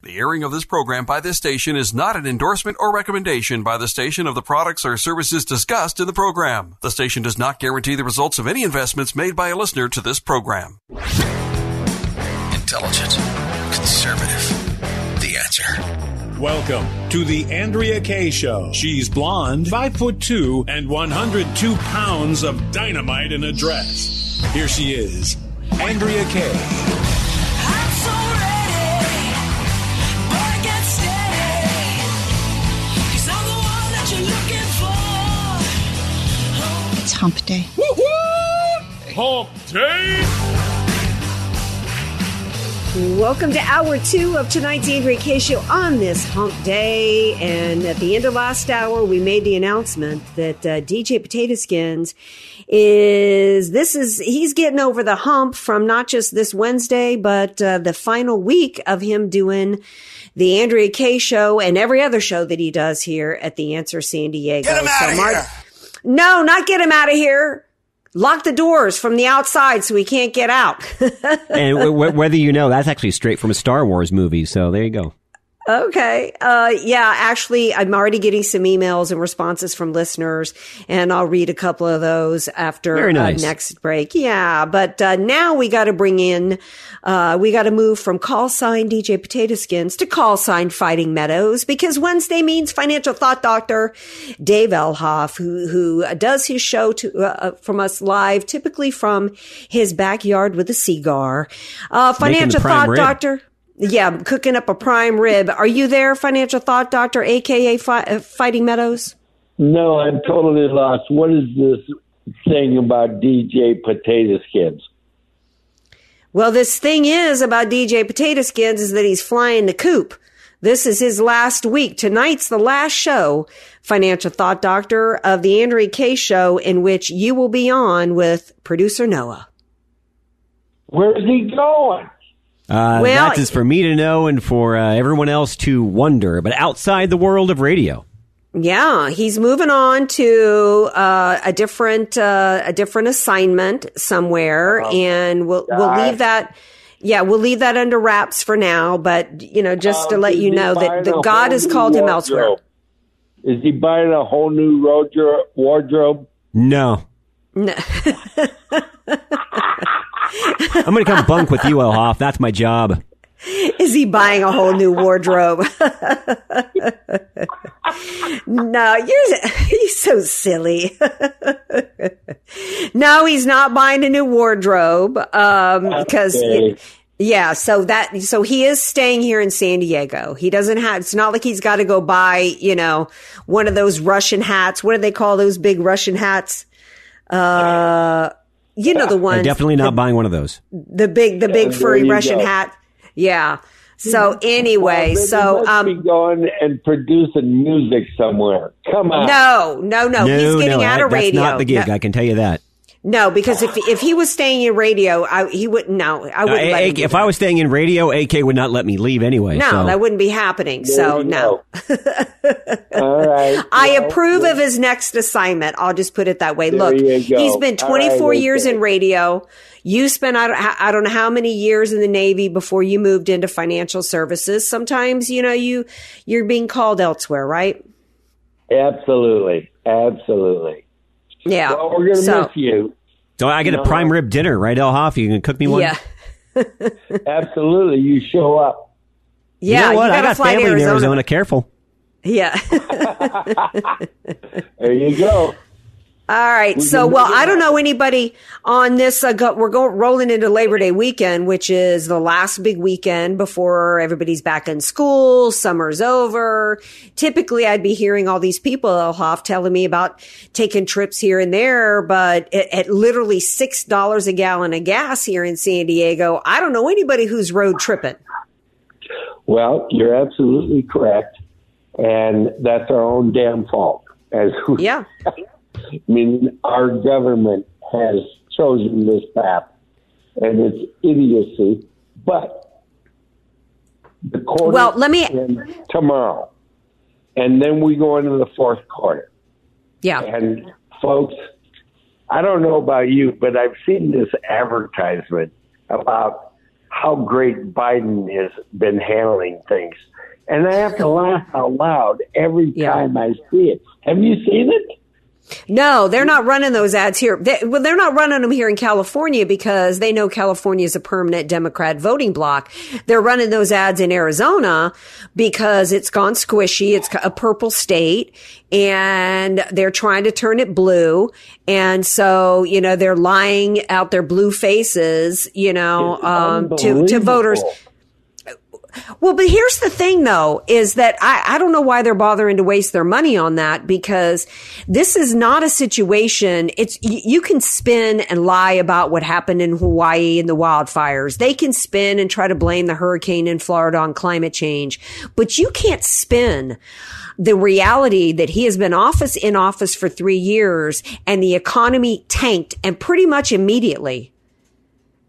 The airing of this program by this station is not an endorsement or recommendation by the station of the products or services discussed in the program. The station does not guarantee the results of any investments made by a listener to this program. Intelligent. Conservative. The answer. Welcome to the Andrea Kaye Show. She's blonde, five foot two, and 102 pounds of dynamite in a dress. Here she is, Andrea Kaye. Hump day. Hump Day! Welcome to hour two of tonight's Andrea Kaye Show on this hump day. And at the end of last hour, we made the announcement that uh, DJ Potato Skins is, this is, he's getting over the hump from not just this Wednesday, but uh, the final week of him doing the Andrea Kaye Show and every other show that he does here at the Answer San Diego. Get him out of Mar- here. No, not get him out of here. Lock the doors from the outside so he can't get out. and w- w- whether you know, that's actually straight from a Star Wars movie. So there you go. Okay. Uh, yeah, actually, I'm already getting some emails and responses from listeners, and I'll read a couple of those after Very nice. uh, next break. Yeah, but uh, now we got to bring in, uh, we got to move from call sign DJ Potato Skins to call sign Fighting Meadows because Wednesday means financial thought doctor Dave Elhoff, who who does his show to uh, from us live, typically from his backyard with a cigar. Uh, financial thought doctor. Yeah, cooking up a prime rib. Are you there, financial thought doctor, aka Fi- uh, Fighting Meadows? No, I'm totally lost. What is this thing about DJ Potato Skins? Well, this thing is about DJ Potato Skins is that he's flying the coop. This is his last week. Tonight's the last show, financial thought doctor of the Andrea Kaye show, in which you will be on with producer Noah. Where is he going? Uh, Well, that is for me to know and for uh, everyone else to wonder, but outside the world of radio. Yeah, he's moving on to uh, a different uh, a different assignment somewhere, and we'll we'll leave that. Yeah, we'll leave that under wraps for now. But you know, just to Um, let you know that, buying that God has called him elsewhere. Is he buying a whole new wardrobe? wardrobe? No. No. I'm going to come bunk with you, Elhoff. That's my job. Is he buying a whole new wardrobe? no, you're he's so silly. no, he's not buying a new wardrobe um, because Okay. yeah. So that so he is staying here in San Diego. He doesn't have. It's not like he's got to go buy you know one of those Russian hats. What do they call those big Russian hats? Uh, you know the I'm definitely not buying one of those. the big the big there furry Russian go. hat. Yeah. So anyway, Well, so he must um be going and producing music somewhere. Come on. no, no, no, he's getting no, out that- of radio. That's not the gig. No, I can tell you that. No, because if if he was staying in radio, I, he wouldn't. No, I Uh, wouldn't. let A- him if that. I was staying in radio, AK would not let me leave anyway. no, so. that wouldn't be happening. There so no, All right. I Well, approve well, of his next assignment. I'll just put it that way. There Look, he's been 24 right, years okay. in radio. You spent I don't, I don't know how many years in the Navy before you moved into financial services. Sometimes you know you you're being called elsewhere, right? Absolutely. Absolutely. Yeah. Well, we're going to so, miss you. So I get a prime rib dinner, right, Elhoff? You can cook me one? Yeah. Absolutely. You show up. Yeah. You know what? I gotta got fly to family in Arizona. Careful. Yeah. There you go. All right. So, well, I don't know anybody on this. Uh, go, we're going rolling into Labor Day weekend, which is the last big weekend before everybody's back in school. Summer's over. Typically, I'd be hearing all these people Elhoff telling me about taking trips here and there, but at, at literally six dollars a gallon of gas here in San Diego, I don't know anybody who's road tripping. Well, you're absolutely correct, and that's our own damn fault. As we, Yeah. I mean, our government has chosen this path, and it's idiocy. But the quarter Well, let me- tomorrow, and then we go into the fourth quarter. Yeah. And folks, I don't know about you, but I've seen this advertisement about how great Biden has been handling things. And I have to laugh out loud every Yeah. time I see it. Have you seen it? No, they're not running those ads here. They, well, they're not running them here in California because they know California is a permanent Democrat voting block. They're running those ads in Arizona because it's gone squishy. It's a purple state and they're trying to turn it blue. And so, you know, they're lying out their blue faces, you know, um, to, to voters. Well, but here's the thing though, is that I, I don't know why they're bothering to waste their money on that because this is not a situation. It's, y- you can spin and lie about what happened in Hawaii and the wildfires. They can spin and try to blame the hurricane in Florida on climate change, but you can't spin the reality that he has been office in office for three years and the economy tanked and pretty much immediately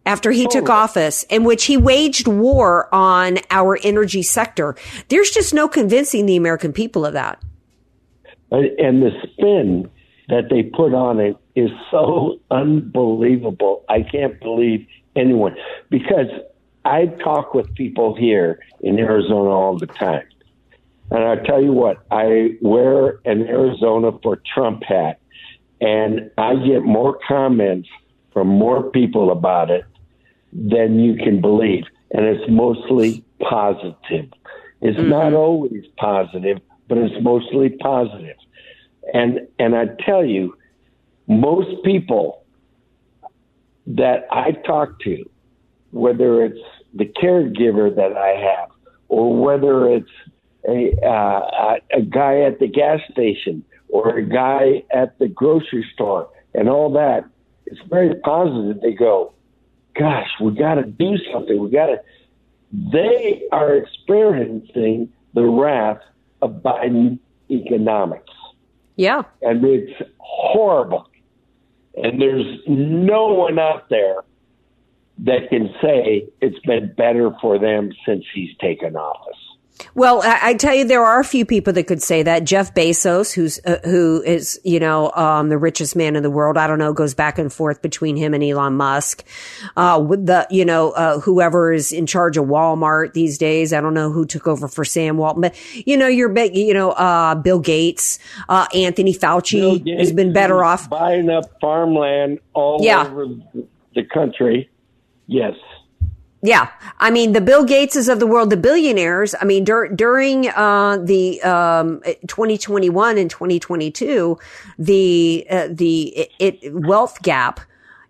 after he took oh. office in which he waged war on our energy sector. There's just no convincing the American people of that. And and the spin that they put on it is so unbelievable. I can't believe anyone because I talk with people here in Arizona all the time. And I tell you what, I wear an Arizona for Trump hat and I get more comments from more people about it than you can believe. And it's mostly positive. It's not always positive, but it's mostly positive. And and I tell you, most people that I talk to, whether it's the caregiver that I have, or whether it's a uh, a guy at the gas station or a guy at the grocery store and all that, it's very positive. They go, "Gosh, we got to do something. We got to." They are experiencing the wrath of Biden economics Yeah. and it's horrible. And there's no one out there that can say it's been better for them since he's taken office. Well, I, I tell you, there are a few people that could say that. Jeff Bezos, who's uh, who is you know um, the richest man in the world. I don't know, goes back and forth between him and Elon Musk. Uh, with the you know uh, whoever is in charge of Walmart these days. I don't know who took over for Sam Walton, but you know you're big. You know uh, Bill Gates, uh, Anthony Fauci Gates has been better off. buying up farmland all Yeah. over the country. Yes. Yeah. I mean, the Bill Gateses of the world, the billionaires, I mean, dur- during, uh, the, um, 2021 and 2022, the, uh, the, it, it, wealth gap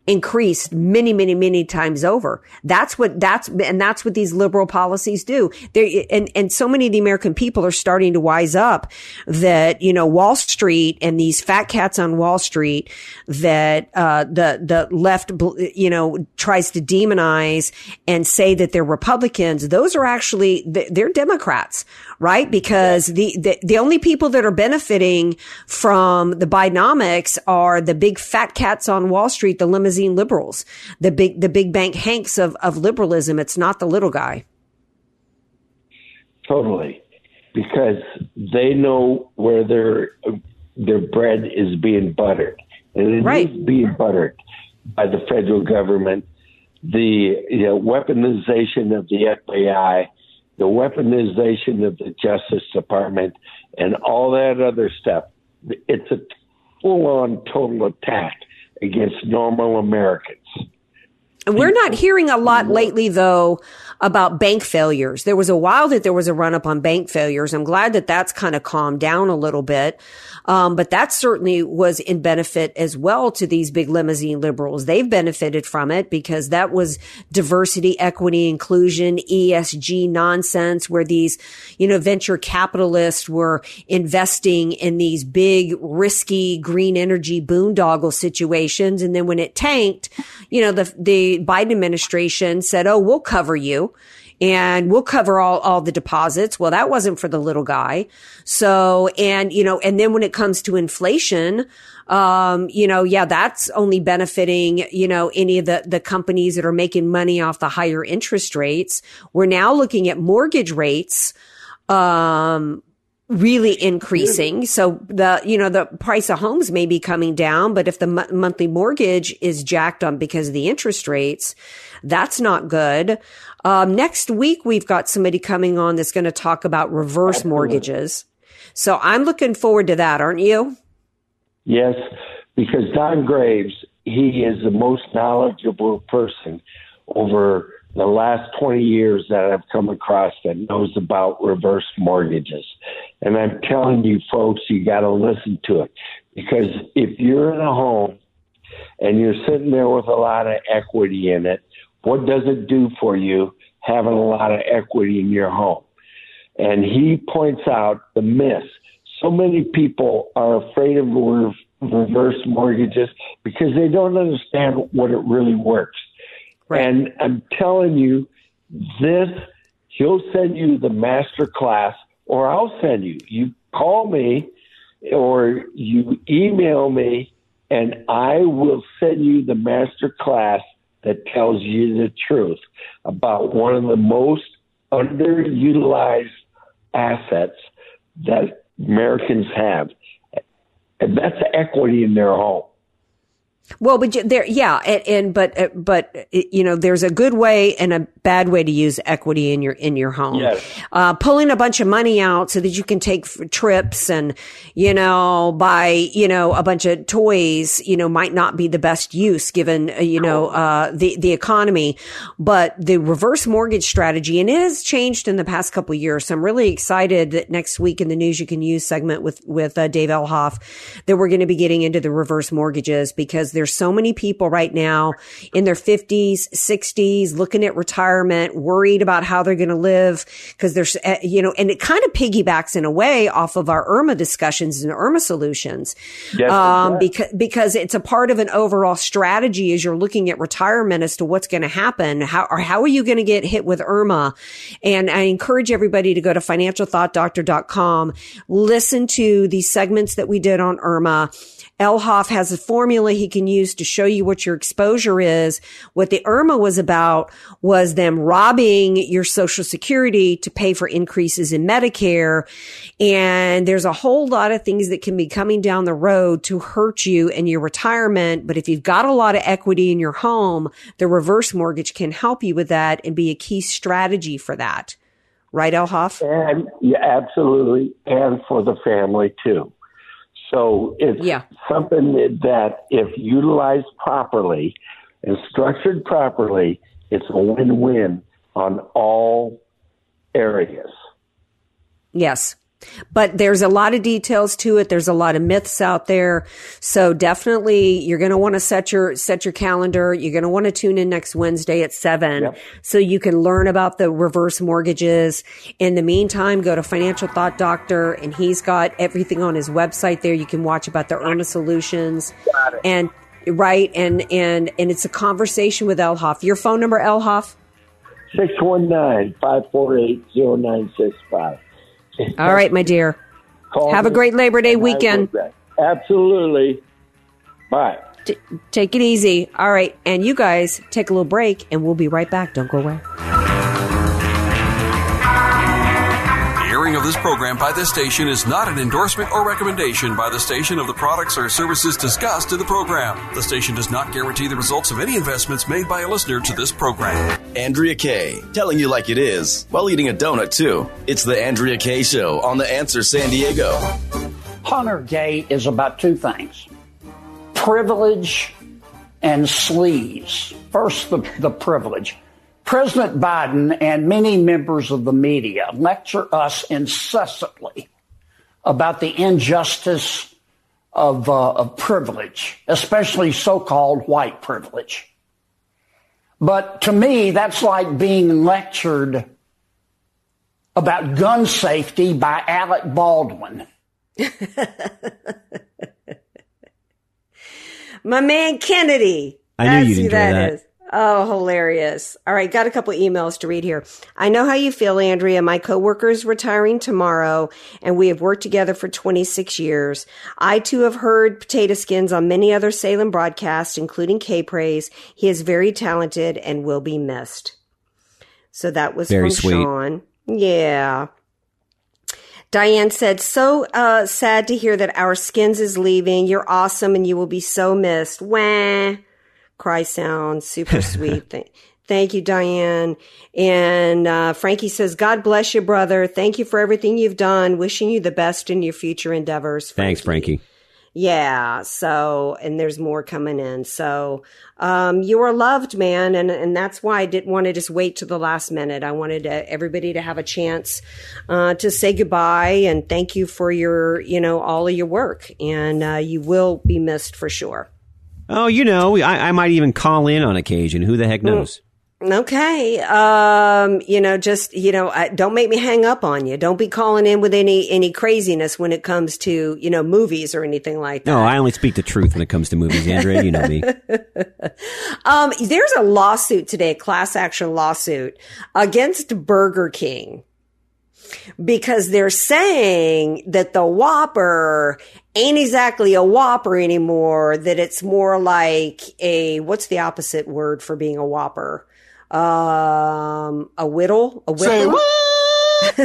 increased many, many, many times over. That's what, that's, and that's what these liberal policies do. They, and, and so many of the American people are starting to wise up that, you know, Wall Street and these fat cats on Wall Street that, uh, the, the left, you know, tries to demonize and say that they're Republicans. Those are actually, they're Democrats, right? Mm-hmm. Because the, the, the only people that are benefiting from the Bidenomics are the big fat cats on Wall Street, the limousine liberals, the big, the big bank hanks of, of liberalism. It's not the little guy. Totally. Because they know where their their bread is being buttered. And it is Right. being buttered by the federal government, the you know, weaponization of the FBI, the weaponization of the Justice Department, and all that other stuff. It's a full on total attack against normal Americans. And we're not hearing a lot lately, though, about bank failures. There was a while that there was a run up on bank failures. I'm glad that that's kind of calmed down a little bit. Um, but that certainly was in benefit as well to these big limousine liberals. They've benefited from it because that was diversity, equity, inclusion, ESG nonsense where these, you know, venture capitalists were investing in these big, risky green energy boondoggle situations. And then when it tanked, you know, the, the Biden administration said, Oh, we'll cover you and we'll cover all, all the deposits. Well, that wasn't for the little guy. So, and, you know, and then when it comes to inflation, um, you know, yeah, that's only benefiting, you know, any of the, the companies that are making money off the higher interest rates. We're now looking at mortgage rates, um, really increasing. So the, you know, the price of homes may be coming down, but if the monthly mortgage is jacked up because of the interest rates, that's not good. Um, next week, we've got somebody coming on that's going to talk about reverse mortgages. So I'm looking forward to that, aren't you? Yes, because Don Graves, he is the most knowledgeable person over the last 20 years that I've come across that knows about reverse mortgages. And I'm telling you, folks, you got to listen to it because if you're in a home and you're sitting there with a lot of equity in it, what does it do for you having a lot of equity in your home? And he points out the myth so many people are afraid of reverse mortgages because they don't understand what it really works. Right. And I'm telling you, this, he'll send you the master class, or I'll send you. You call me or you email me, and I will send you the master class that tells you the truth about one of the most underutilized assets that Americans have. And that's equity in their home. Well, but there, yeah, and, and but uh, but you know, there's a good way and a bad way to use equity in your in your home. Yes. Uh, pulling a bunch of money out so that you can take trips and you know buy you know a bunch of toys. You know, might not be the best use given uh, you know uh, the the economy. But the reverse mortgage strategy, and it has changed in the past couple years. So I'm really excited that next week in the news you can use segment with with uh, Dave Elhoff that we're going to be getting into the reverse mortgages because there's so many people right now in their 50s, 60s, looking at retirement, worried about how they're going to live because there's, eh, you know, and it kind of piggybacks in a way off of our IRMAA discussions and IRMAA solutions. Yes, um, because, because it's a part of an overall strategy as you're looking at retirement as to what's going to happen. How, or how are you going to get hit with IRMAA? And I encourage everybody to go to financialthoughtdoctor.com, listen to these segments that we did on IRMAA Elhoff has a formula he can use to show you what your exposure is. What the IRMAA was about was them robbing your social security to pay for increases in Medicare. And there's a whole lot of things that can be coming down the road to hurt you and your retirement. But if you've got a lot of equity in your home, the reverse mortgage can help you with that and be a key strategy for that. Right, Elhoff? And yeah, absolutely. And for the family too. So it's yeah. something that, if utilized properly and structured properly, it's a win-win on all areas. Yes. But there's a lot of details to it. There's a lot of myths out there. So definitely you're going to want to set your, set your calendar. You're going to want to tune in next Wednesday at seven yep. so you can learn about the reverse mortgages. In the meantime, go to Financial Thought Doctor and he's got everything on his website there. You can watch about the IRMAA solutions and right. And, and, and it's a conversation with Elhoff. Your phone number, Elhoff? 619 548 0965. All right, my dear. Call Have a great Labor Day weekend. Absolutely. Bye. T- take it easy. All right. And you guys take a little break and we'll be right back. Don't go away. Of this program by this station is not an endorsement or recommendation by the station of the products or services discussed in the program. The station does not guarantee the results of any investments made by a listener to this program. Andrea Kaye, telling you like it is, while eating a donut too. It's the Andrea Kaye Show on The Answer San Diego. Hunter Gate is about two things privilege and sleaze. First, the, the privilege. President Biden and many members of the media lecture us incessantly about the injustice of, uh, of privilege, especially so called white privilege. But to me, that's like being lectured about gun safety by Alec Baldwin. My man Kennedy. I knew you'd enjoy that. Is. Oh, hilarious. All right, got a couple emails to read here. I know how you feel, Andrea. My coworker is retiring tomorrow, and we have worked together for 26 years. I too have heard Potato Skins on many other Salem broadcasts, including K Praise. He is very talented and will be missed. So that was Very from sweet. Sean. Yeah. Diane said, so uh, sad to hear that our skins is leaving. You're awesome and you will be so missed. Wah. Cry sound. Super sweet. Th- Thank you, Diane. And uh, Frankie says, God bless you, brother. Thank you for everything you've done. Wishing you the best in your future endeavors. Thanks, Frankie. Yeah. So, and there's more coming in. So, um, you are loved, man. And, and that's why I didn't want to just wait to the last minute. I wanted to, everybody to have a chance, uh, to say goodbye and thank you for your, you know, all of your work. And, uh, you will be missed for sure. Oh, you know, I, I might even call in on occasion. Who the heck knows? Okay. Um, you know, just, you know, uh, don't make me hang up on you. Don't be calling in with any, any craziness when it comes to, you know, movies or anything like that. No, I only speak the truth when it comes to movies, Andrea. You know me. Um, there's a lawsuit today, a class action lawsuit against Burger King because they're saying that the Whopper ain't exactly a Whopper anymore, that it's more like a, what's the opposite word for being a Whopper? Um, a whittle? A whittle?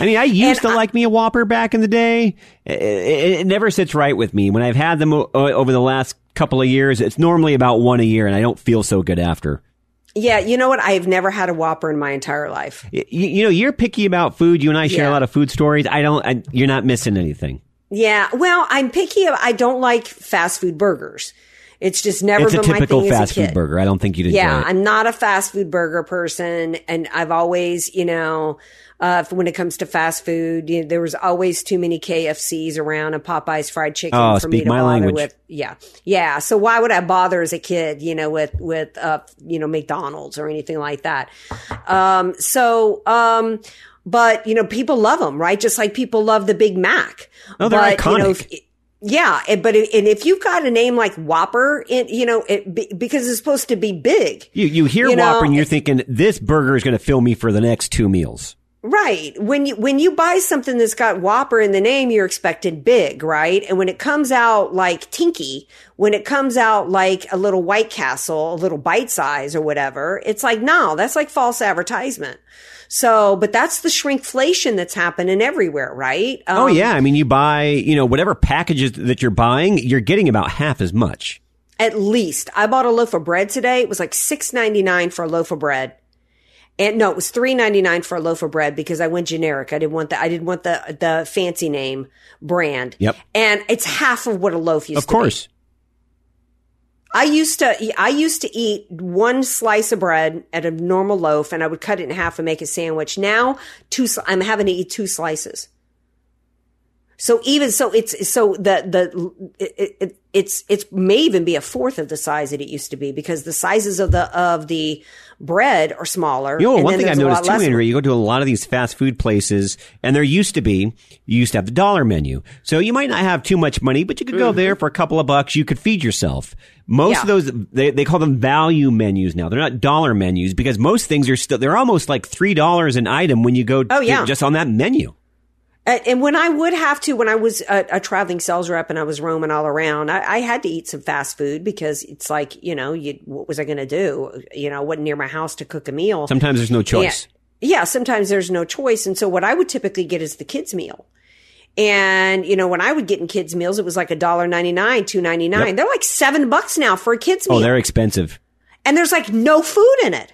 I mean, I used to like me a Whopper back in the day. It, it, it never sits right with me. When I've had them o- over the last couple of years, it's normally about one a year, and I don't feel so good after. Yeah, you know what? I've never had a Whopper in my entire life. You, you know, you're picky about food. You and I share Yeah. a lot of food stories. I don't. I, you're not missing anything. Yeah, well, I'm picky. I don't like fast food burgers. It's just never it's a been my thing fast as a kid. food burger. I don't think you'd enjoy Yeah, it. I'm not a fast food burger person, and I've always, you know, uh, when it comes to fast food, you know, there was always too many KFCs around and Popeyes fried chicken Oh, for me to my bother language. with. Yeah, yeah. So why would I bother as a kid, you know, with with uh, you know McDonald's or anything like that? Um, so. Um, but you know, people love them, right? Just like people love the Big Mac. Oh, they're but, You know, iconic. if, yeah, but it- and if you've got a name like Whopper, it, you know, it, because it's supposed to be big, You you hear You know, Whopper and you're thinking this burger is going to fill me for the next two meals. Right? When you when you buy something that's got Whopper in the name, you're expected big, right? And when it comes out like Tinky, when it comes out like a little White Castle, a little bite size or whatever, it's like no, that's like false advertisement. So, but that's the shrinkflation that's happening everywhere, right? oh Um, yeah, I mean you buy you know whatever packages that you're buying, you're getting about half as much. At least. I bought a loaf of bread today. It was like six ninety nine for a loaf of bread. And no, it was three ninety nine for a loaf of bread because I went generic. I didn't want the I didn't want the the fancy name brand. Yep. And it's half of what a loaf used Of to be. Of course. I used to I used to eat one slice of bread at a normal loaf and I would cut it in half and make a sandwich. Now two I'm having to eat two slices. So even so it's so the the it, it, it's it's may even be a fourth of the size that it used to be because the sizes of the of the bread are smaller. You know, one thing I've there's a lot noticed too, Andrea, you go to a lot of these fast food places, and there used to be, you used to have the dollar menu. So you might not have too much money, but you could go there for a couple of bucks. You could feed yourself. Most Mm-hmm. Yeah. of those, they, they call them value menus now. They're not dollar menus because most things are still, they're almost like $3 an item when you go Oh, to- yeah. just on that menu. Uh, and when I would have to, when I was a, a traveling sales rep and I was roaming all around, I, I had to eat some fast food because it's like, you know, you, what was I going to do? You know, I wasn't near my house to cook a meal. Sometimes there's no choice. Yeah. yeah, sometimes there's no choice. And so what I would typically get is the kids meal. And, you know, when I would get in kids meals, it was like a dollar ninety nine, two ninety nine. Yep. They're like seven bucks now for a kids meal. Oh, they're expensive. and there's like no food in it.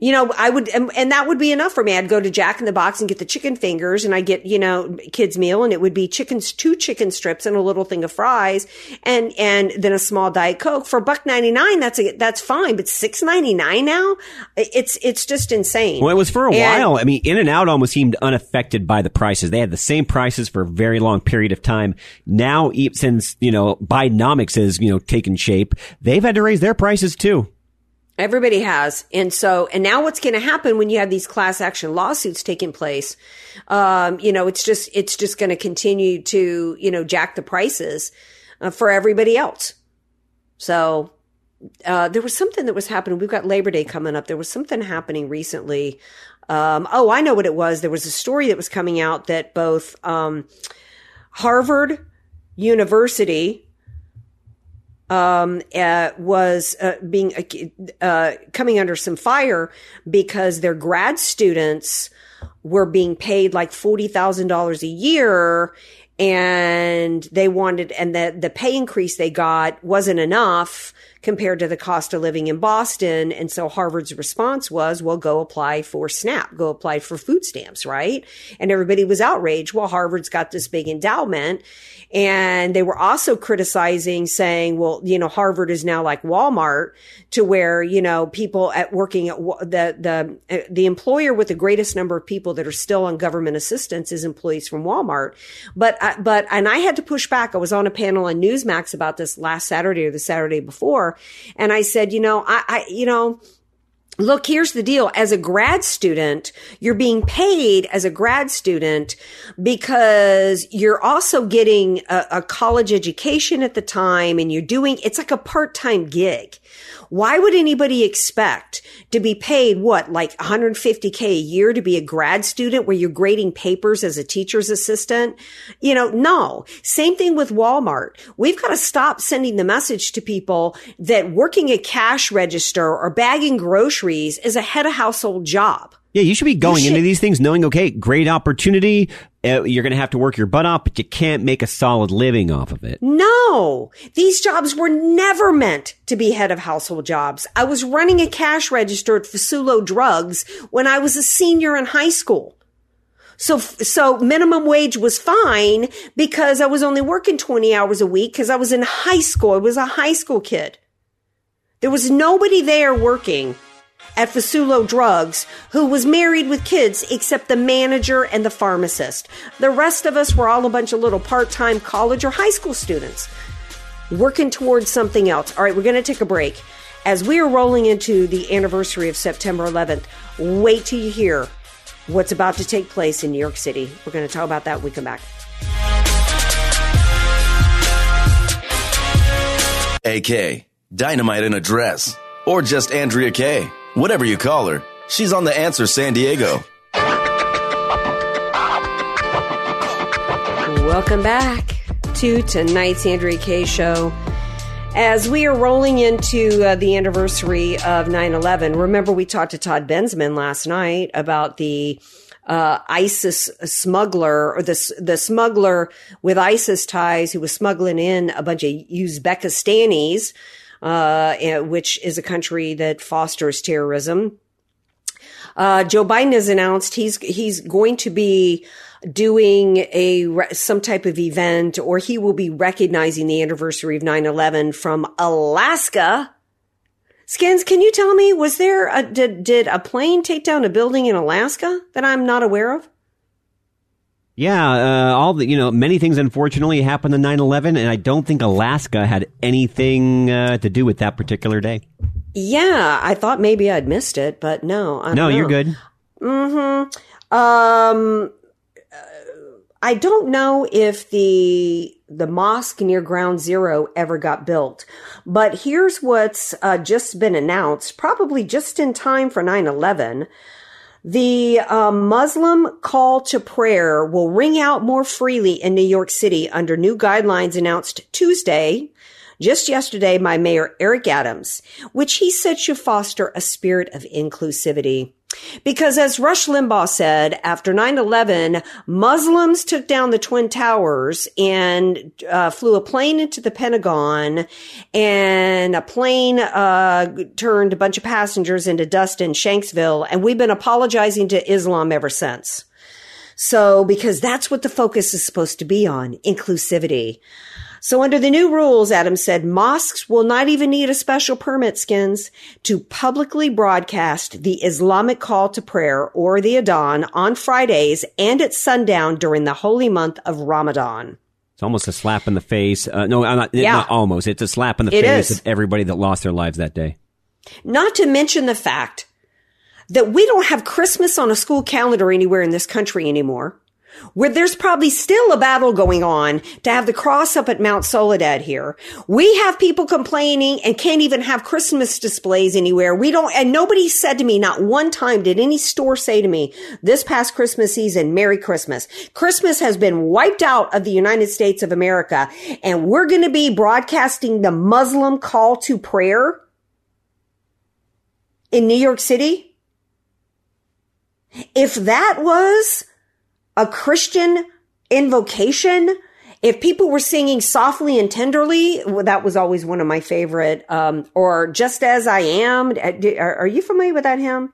You know, I would, and, and that would be enough for me. I'd go to Jack in the Box and get the chicken fingers, and I get you know kids meal, and it would be chickens, two chicken strips, and a little thing of fries, and and then a small diet coke for buck ninety nine. That's a, that's fine, but six ninety nine now, it's it's just insane. Well, it was for a And- while. I mean, In and Out almost seemed unaffected by the prices. They had the same prices for a very long period of time. Now, since, you know, Bidenomics has, you know, taken shape, they've had to raise their prices too. Everybody has. And so, and now what's going to happen when you have these class action lawsuits taking place? Um, you know, it's just, it's just going to continue to, you know, jack the prices uh, for everybody else. So uh, there was something that was happening. We've got Labor Day coming up. There was something happening recently. Um, oh, I know what it was. There was a story that was coming out that both um, Harvard University um, uh, was uh, being uh, coming under some fire because their grad students were being paid like forty thousand dollars a year, and they wanted, and the the pay increase they got wasn't enough compared to the cost of living in Boston. And so Harvard's response was, well, go apply for SNAP, go apply for food stamps, right? And everybody was outraged. Well, Harvard's got this big endowment. And they were also criticizing saying, well, you know, Harvard is now like Walmart to where, you know, people at working at the, the, uh, the employer with the greatest number of people that are still on government assistance is employees from Walmart. But, but, and I had to push back. I was on a panel on Newsmax about this last Saturday or the Saturday before. And I said, you know, I, I you know, Look, here's the deal. As a grad student, you're being paid as a grad student because you're also getting a, a college education at the time and you're doing, it's like a part-time gig. Why would anybody expect to be paid what, like 150k a year to be a grad student where you're grading papers as a teacher's assistant? You know, no. Same thing with Walmart. We've got to stop sending the message to people that working a cash register or bagging groceries is a head of household job. Yeah, you should be going should. into these things knowing, okay, great opportunity. Uh, you're going to have to work your butt off, but you can't make a solid living off of it. No, these jobs were never meant to be head of household jobs. I was running a cash register at Fasulo Drugs when I was a senior in high school. So, so minimum wage was fine because I was only working 20 hours a week because I was in high school. I was a high school kid. There was nobody there working at Fasulo Drugs who was married with kids except the manager and the pharmacist. The rest of us were all a bunch of little part time college or high school students working towards something else. All right, we're going to take a break. As we are rolling into the anniversary of September 11th, wait till you hear what's about to take place in New York City. We're going to talk about that when we come back. AK, dynamite in a dress, or just Andrea Kaye. Whatever you call her, she's on The Answer San Diego. Welcome back to tonight's Andrea Kaye show. As we are rolling into uh, the anniversary of 9 11, remember we talked to Todd Bensman last night about the uh, ISIS smuggler or the, the smuggler with ISIS ties who was smuggling in a bunch of Uzbekistanis uh, eh, which is a country that fosters terrorism. Uh, Joe Biden has announced he's he's going to be doing a some type of event, or he will be recognizing the anniversary of 9-11 from Alaska. Skins, can you tell me was there a did did a plane take down a building in Alaska that I'm not aware of? Yeah, uh, all the you know many things unfortunately happened in 9/11 and I don't think Alaska had anything uh, to do with that particular day. Yeah, I thought maybe I'd missed it, but no. I, no, you're good. Mhm. Um I don't know if the the mosque near Ground Zero ever got built, but here's what's uh, just been announced, probably just in time for 9 11. The um, Muslim call to prayer will ring out more freely in New York City under new guidelines announced Tuesday, just yesterday by Mayor Eric Adams, which he said should foster a spirit of inclusivity. Because as Rush Limbaugh said, after 9-11, Muslims took down the Twin Towers and uh, flew a plane into the Pentagon and a plane uh, turned a bunch of passengers into dust in Shanksville. And we've been apologizing to Islam ever since. So, because that's what the focus is supposed to be on, inclusivity. So under the new rules, Adams said, mosques will not even need a special permit, skins, to publicly broadcast the Islamic call to prayer or the Adhan on Fridays and at sundown during the holy month of Ramadan. It's almost a slap in the face. Uh, no, I'm not, yeah. not almost. It's a slap in the it face is. of everybody that lost their lives that day. Not to mention the fact that we don't have Christmas on a school calendar anywhere in this country anymore. Where there's probably still a battle going on to have the cross up at Mount Soledad here. We have people complaining and can't even have Christmas displays anywhere. We don't, and nobody said to me, not one time did any store say to me this past Christmas season, Merry Christmas. Christmas has been wiped out of the United States of America and we're going to be broadcasting the Muslim call to prayer in New York City. If that was a Christian invocation. If people were singing softly and tenderly, well, that was always one of my favorite. Um, or just as I am. Uh, are, are you familiar with that hymn?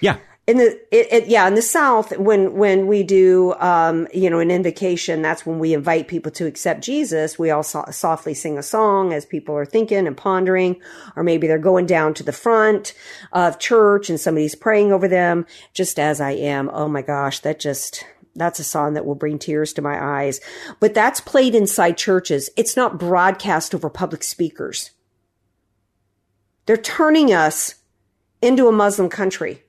Yeah in the it, it, yeah in the south when when we do um you know an invocation that's when we invite people to accept jesus. We all so- softly sing a song as people are thinking and pondering or maybe they're going down to the front of church and somebody's praying over them. Just as i am. Oh my gosh that just that's a song that will bring tears to my eyes. But that's played inside churches. It's not broadcast over public speakers. They're turning us into a muslim country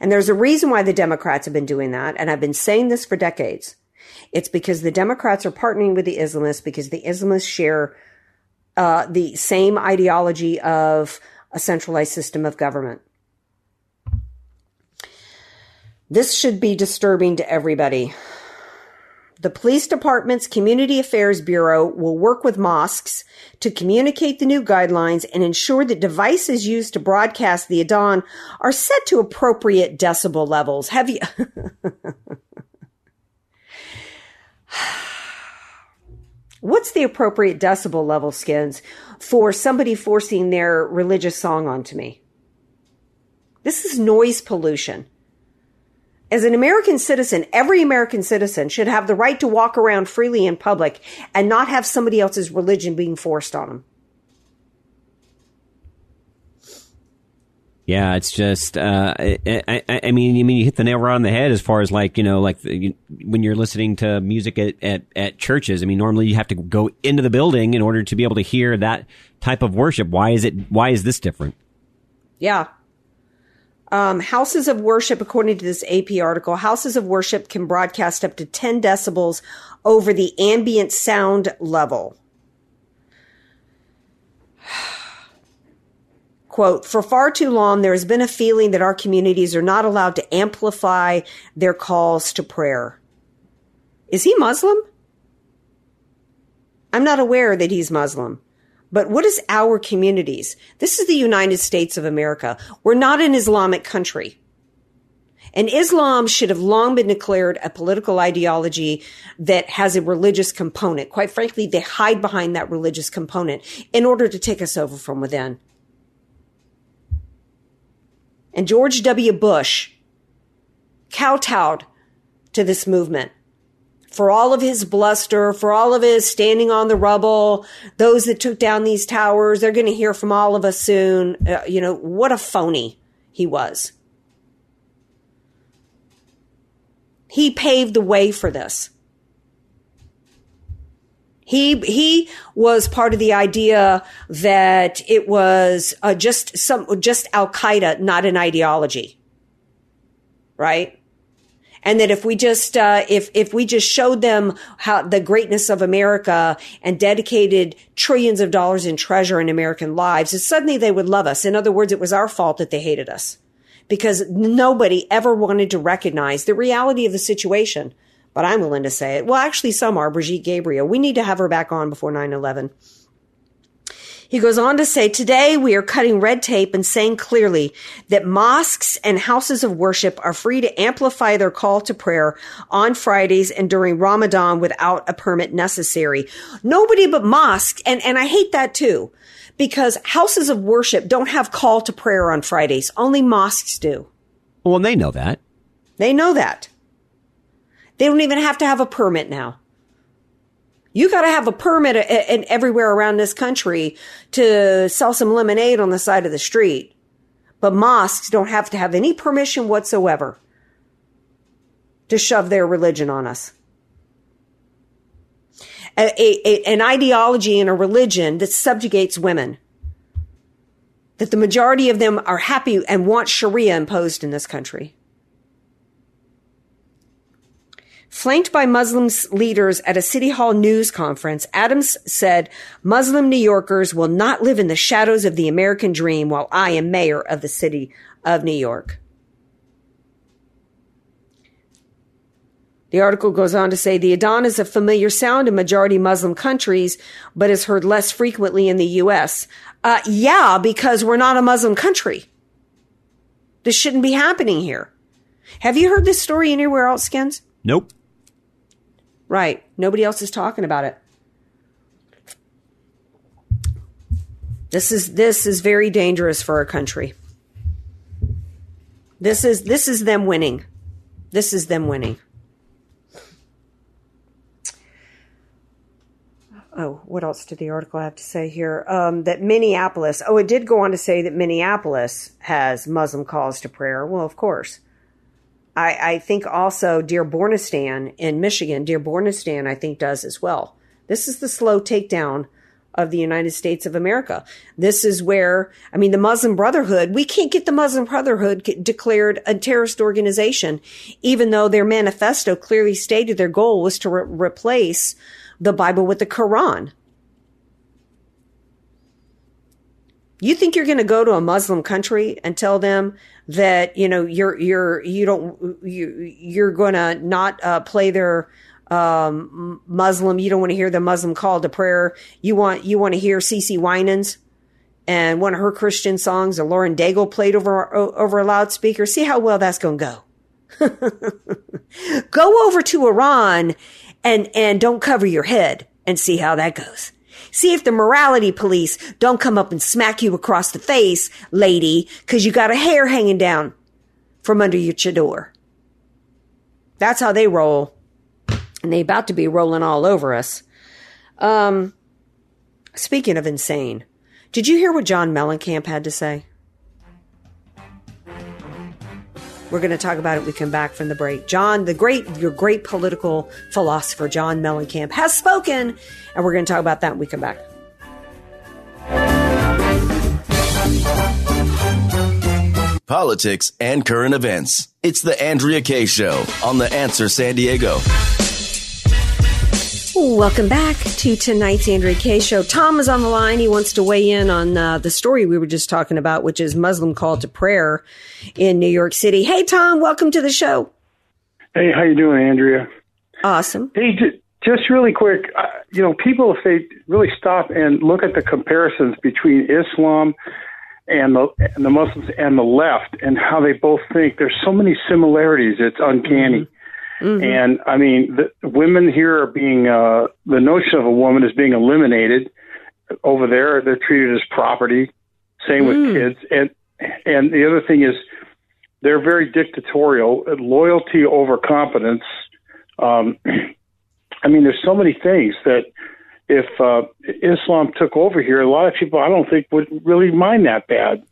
and there's a reason why the Democrats have been doing that. And I've been saying this for decades. It's because the Democrats are partnering with the Islamists because the Islamists share uh, the same ideology of a centralized system of government. This should be disturbing to everybody. The police department's community affairs bureau will work with mosques to communicate the new guidelines and ensure that devices used to broadcast the Adhan are set to appropriate decibel levels. Have you? What's the appropriate decibel level, skins, for somebody forcing their religious song onto me? This is noise pollution as an American citizen, every American citizen should have the right to walk around freely in public and not have somebody else's religion being forced on them. Yeah, it's just. Uh, I, I, I, mean, I mean, you hit the nail right on the head as far as like you know, like the, you, when you're listening to music at, at at churches. I mean, normally you have to go into the building in order to be able to hear that type of worship. Why is it? Why is this different? Yeah, um, houses of worship, according to this AP article, houses of worship can broadcast up to 10 decibels over the ambient sound level. Quote, for far too long, there has been a feeling that our communities are not allowed to amplify their calls to prayer. Is he Muslim? I'm not aware that he's Muslim. But what is our communities? This is the United States of America. We're not an Islamic country. And Islam should have long been declared a political ideology that has a religious component. Quite frankly, they hide behind that religious component in order to take us over from within. And George W. Bush kowtowed to this movement for all of his bluster, for all of his standing on the rubble, those that took down these towers, they're going to hear from all of us soon. Uh, you know, what a phony he was. He paved the way for this. He he was part of the idea that it was uh, just some just Al Qaeda, not an ideology, right? And that if we just uh, if if we just showed them how the greatness of America and dedicated trillions of dollars in treasure in American lives, suddenly they would love us. In other words, it was our fault that they hated us because nobody ever wanted to recognize the reality of the situation. But I'm willing to say it. Well, actually, some are. Brigitte Gabriel. We need to have her back on before 9 11. He goes on to say, today we are cutting red tape and saying clearly that mosques and houses of worship are free to amplify their call to prayer on Fridays and during Ramadan without a permit necessary. Nobody but mosques. And, and I hate that too because houses of worship don't have call to prayer on Fridays. Only mosques do. Well, they know that. They know that. They don't even have to have a permit now. You got to have a permit uh, uh, and everywhere around this country to sell some lemonade on the side of the street. But mosques don't have to have any permission whatsoever to shove their religion on us. A, a, an ideology and a religion that subjugates women. That the majority of them are happy and want Sharia imposed in this country. Flanked by Muslim leaders at a City Hall news conference, Adams said Muslim New Yorkers will not live in the shadows of the American dream while I am mayor of the city of New York. The article goes on to say the Adhan is a familiar sound in majority Muslim countries, but is heard less frequently in the U.S. Uh, yeah, because we're not a Muslim country. This shouldn't be happening here. Have you heard this story anywhere else, Skins? Nope. Right. Nobody else is talking about it. This is this is very dangerous for our country. This is this is them winning. This is them winning. oh, what else did the article have to say here? Um, that Minneapolis, oh, it did go on to say that Minneapolis has Muslim calls to prayer. Well, of course. I, I think also Dearbornistan in Michigan, Dearbornistan, I think does as well. This is the slow takedown of the United States of America. This is where, I mean, the Muslim Brotherhood, we can't get the Muslim Brotherhood declared a terrorist organization, even though their manifesto clearly stated their goal was to re- replace the Bible with the Quran. You think you're going to go to a Muslim country and tell them that you know you're you're you don't you you're going to not uh, play their um, Muslim. You don't want to hear the Muslim call to prayer. You want you want to hear CeCe Winans and one of her Christian songs, or Lauren Daigle played over over a loudspeaker. See how well that's going to go. go over to Iran and, and don't cover your head and see how that goes. See if the morality police don't come up and smack you across the face, lady, cause you got a hair hanging down from under your chador. That's how they roll. And they about to be rolling all over us. Um, speaking of insane, did you hear what John Mellencamp had to say? We're going to talk about it. We come back from the break. John, the great, your great political philosopher, John Mellencamp, has spoken, and we're going to talk about that when we come back. Politics and current events. It's the Andrea Kaye Show on The Answer San Diego. Welcome back to tonight's Andrea Kaye show. Tom is on the line. He wants to weigh in on uh, the story we were just talking about, which is Muslim call to prayer in New York City. Hey, Tom, welcome to the show. Hey, how you doing, Andrea? Awesome. Hey, j- just really quick, uh, you know, people if they really stop and look at the comparisons between Islam and the and the Muslims and the left and how they both think, there's so many similarities. It's uncanny. Mm-hmm. Mm-hmm. And I mean, the women here are being uh, the notion of a woman is being eliminated. Over there, they're treated as property. Same mm. with kids, and and the other thing is they're very dictatorial. Loyalty over competence. Um, I mean, there's so many things that if uh, Islam took over here, a lot of people I don't think would really mind that bad.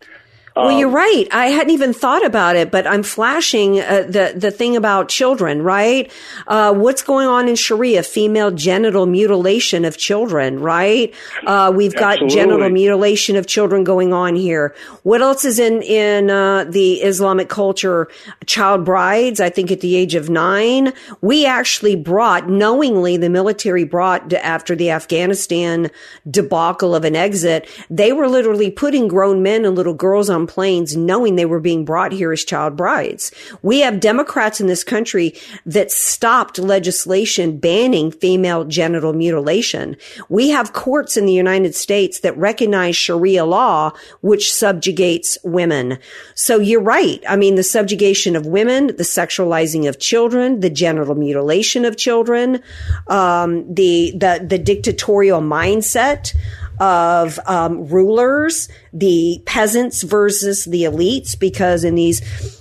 Well, um, you're right. I hadn't even thought about it, but I'm flashing uh, the the thing about children, right? Uh, what's going on in Sharia? Female genital mutilation of children, right? Uh, we've got absolutely. genital mutilation of children going on here. What else is in in uh, the Islamic culture? Child brides. I think at the age of nine, we actually brought knowingly the military brought after the Afghanistan debacle of an exit. They were literally putting grown men and little girls on planes knowing they were being brought here as child brides. We have Democrats in this country that stopped legislation banning female genital mutilation. We have courts in the United States that recognize Sharia law, which subjugates women. So you're right. I mean, the subjugation of women, the sexualizing of children, the genital mutilation of children, um, the, the, the dictatorial mindset of um, rulers, the peasants versus the elites, because in these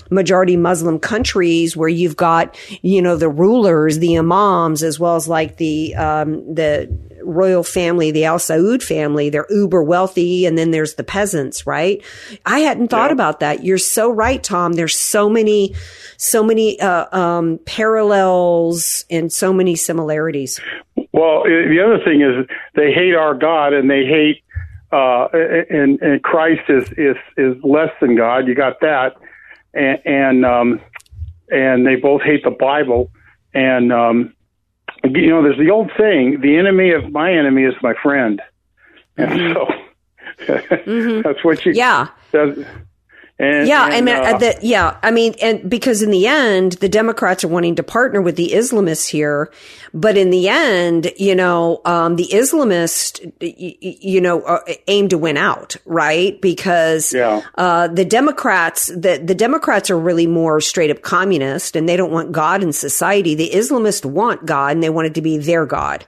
majority Muslim countries where you've got, you know, the rulers, the imams, as well as like the, um, the royal family, the Al Saud family, they're uber wealthy. And then there's the peasants, right? I hadn't thought yeah. about that. You're so right, Tom. There's so many, so many, uh, um, parallels and so many similarities. Well, the other thing is they hate our God and they hate, uh, and, and Christ is, is, is less than God. You got that. And, and, um, and they both hate the Bible. And um, you know, there's the old saying: the enemy of my enemy is my friend. And mm-hmm. so mm-hmm. that's what you. Yeah. That's, and, yeah, and, I mean, uh, the, yeah, I mean, and because in the end, the Democrats are wanting to partner with the Islamists here, but in the end, you know, um, the Islamists, you, you know, uh, aim to win out, right? Because yeah. uh, the Democrats, the the Democrats are really more straight up communist, and they don't want God in society. The Islamists want God, and they want it to be their God.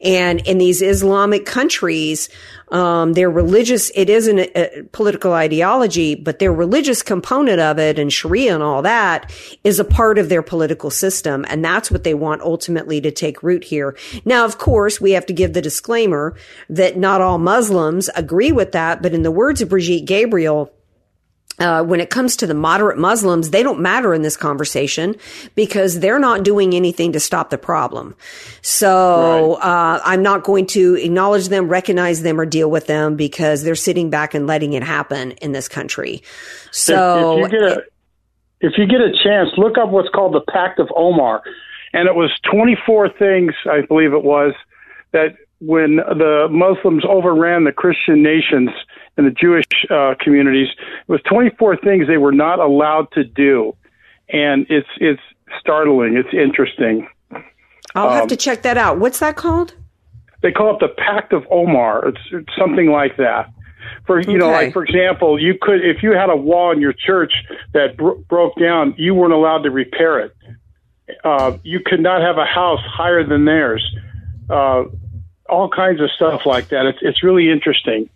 And in these Islamic countries, um, their religious, it isn't a, a political ideology, but their religious component of it and Sharia and all that is a part of their political system. And that's what they want ultimately to take root here. Now, of course, we have to give the disclaimer that not all Muslims agree with that. But in the words of Brigitte Gabriel, uh, when it comes to the moderate Muslims, they don't matter in this conversation because they're not doing anything to stop the problem. So right. uh, I'm not going to acknowledge them, recognize them, or deal with them because they're sitting back and letting it happen in this country. So if, if, you, get a, if you get a chance, look up what's called the Pact of Omar, and it was 24 things, I believe it was, that when the Muslims overran the Christian nations and the Jewish uh, communities. It was 24 things they were not allowed to do, and it's it's startling. It's interesting. I'll um, have to check that out. What's that called? They call it the Pact of Omar. It's, it's something like that. For you okay. know, like for example, you could if you had a wall in your church that bro- broke down, you weren't allowed to repair it. Uh, you could not have a house higher than theirs. Uh, all kinds of stuff like that. It's it's really interesting.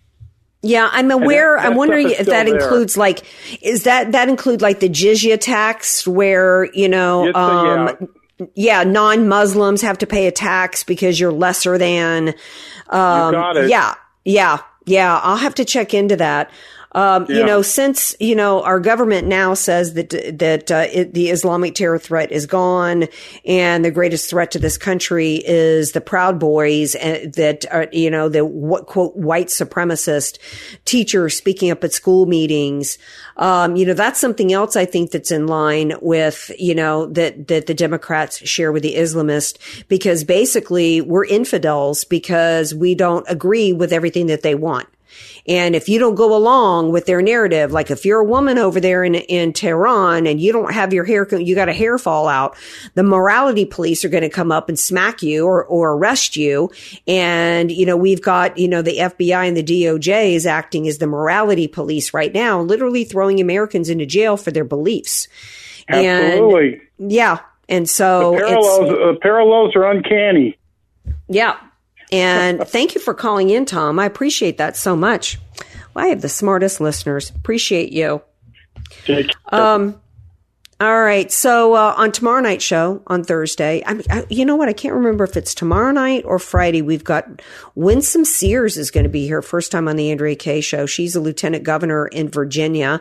Yeah, I'm aware. That, I'm wondering if that there. includes like, is that that include like the jizya tax, where you know, um, yeah. yeah. non-Muslims have to pay a tax because you're lesser than. Um, you got it. Yeah, yeah, yeah. I'll have to check into that. Um, yeah. You know, since you know our government now says that that uh, it, the Islamic terror threat is gone, and the greatest threat to this country is the Proud Boys, and that are you know the what quote white supremacist teachers speaking up at school meetings. Um, you know, that's something else I think that's in line with you know that that the Democrats share with the Islamist because basically we're infidels because we don't agree with everything that they want. And if you don't go along with their narrative, like if you're a woman over there in, in Tehran and you don't have your hair, you got a hair fall out, the morality police are going to come up and smack you or, or arrest you. And, you know, we've got, you know, the FBI and the DOJ is acting as the morality police right now, literally throwing Americans into jail for their beliefs. Absolutely. And, yeah. And so the parallels, uh, parallels are uncanny. Yeah. And thank you for calling in, Tom. I appreciate that so much. Well, I have the smartest listeners. Appreciate you. Um, all right. So uh, on tomorrow night show on Thursday, I, I, you know what? I can't remember if it's tomorrow night or Friday. We've got Winsome Sears is going to be here first time on the Andrea Kaye show. She's a lieutenant governor in Virginia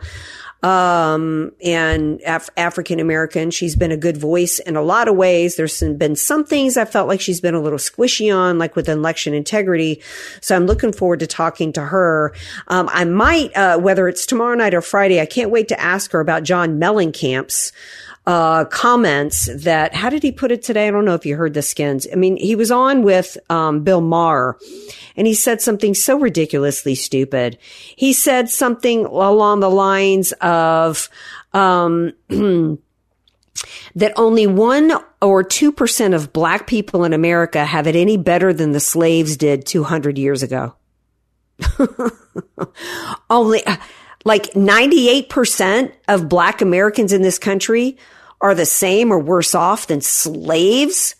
um, and Af- African American. She's been a good voice in a lot of ways. There's been some things I felt like she's been a little squishy on, like with election integrity. So I'm looking forward to talking to her. Um, I might, uh, whether it's tomorrow night or Friday, I can't wait to ask her about John Mellencamp's uh, comments that, how did he put it today? I don't know if you heard the skins. I mean, he was on with, um, Bill Maher and he said something so ridiculously stupid. He said something along the lines of, um, that only one or 2% of black people in America have it any better than the slaves did 200 years ago. only, like 98% of black Americans in this country are the same or worse off than slaves.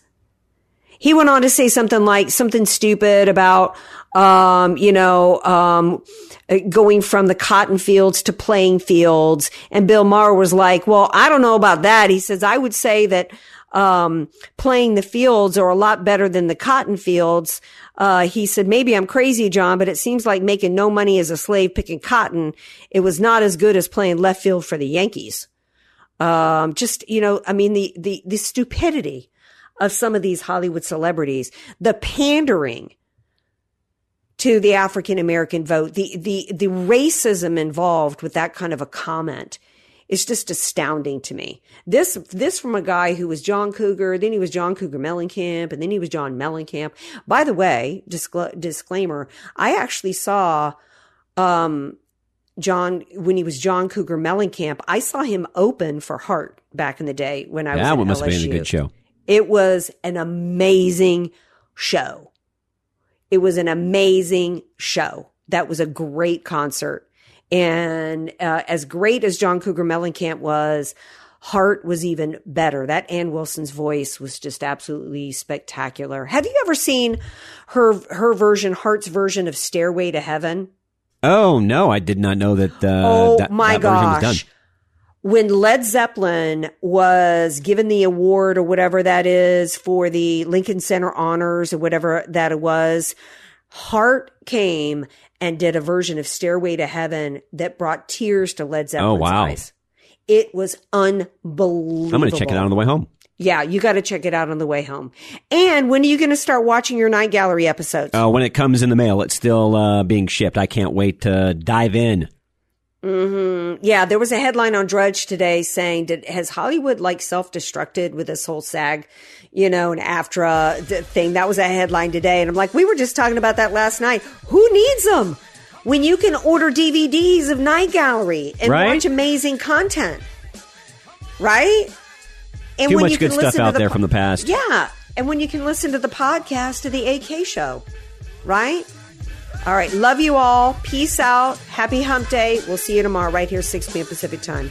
He went on to say something like something stupid about, um, you know, um, going from the cotton fields to playing fields. And Bill Maher was like, well, I don't know about that. He says, I would say that, um, playing the fields are a lot better than the cotton fields. Uh, he said, maybe I'm crazy, John, but it seems like making no money as a slave picking cotton. It was not as good as playing left field for the Yankees. Um, just, you know, I mean, the, the, the stupidity of some of these Hollywood celebrities, the pandering to the African American vote, the, the, the racism involved with that kind of a comment is just astounding to me. This, this from a guy who was John Cougar, then he was John Cougar Mellencamp, and then he was John Mellencamp. By the way, discla- disclaimer, I actually saw, um, John, when he was John Cougar Mellencamp, I saw him open for Heart back in the day when I was That at one must have been a good show. It was an amazing show. It was an amazing show. That was a great concert. And uh, as great as John Cougar Mellencamp was, Heart was even better. That Ann Wilson's voice was just absolutely spectacular. Have you ever seen her her version, Heart's version of Stairway to Heaven? Oh no, I did not know that. Uh, oh that, my that version was done. gosh. When Led Zeppelin was given the award or whatever that is for the Lincoln Center honors or whatever that it was, Heart came and did a version of Stairway to Heaven that brought tears to Led Zeppelin's wow. eyes. It was unbelievable. I'm going to check it out on the way home. Yeah, you got to check it out on the way home. And when are you going to start watching your Night Gallery episodes? Uh, when it comes in the mail, it's still uh, being shipped. I can't wait to dive in. hmm Yeah, there was a headline on Drudge today saying, "Did has Hollywood like self-destructed with this whole SAG, you know, and AFTRA th- thing?" That was a headline today, and I'm like, we were just talking about that last night. Who needs them when you can order DVDs of Night Gallery and Right? watch amazing content, right? And Too when much you good can stuff out the there from the past. Yeah, and when you can listen to the podcast of the AK show, right? All right. Love you all. Peace out. Happy hump day. We'll see you tomorrow right here, 6 p.m. Pacific time.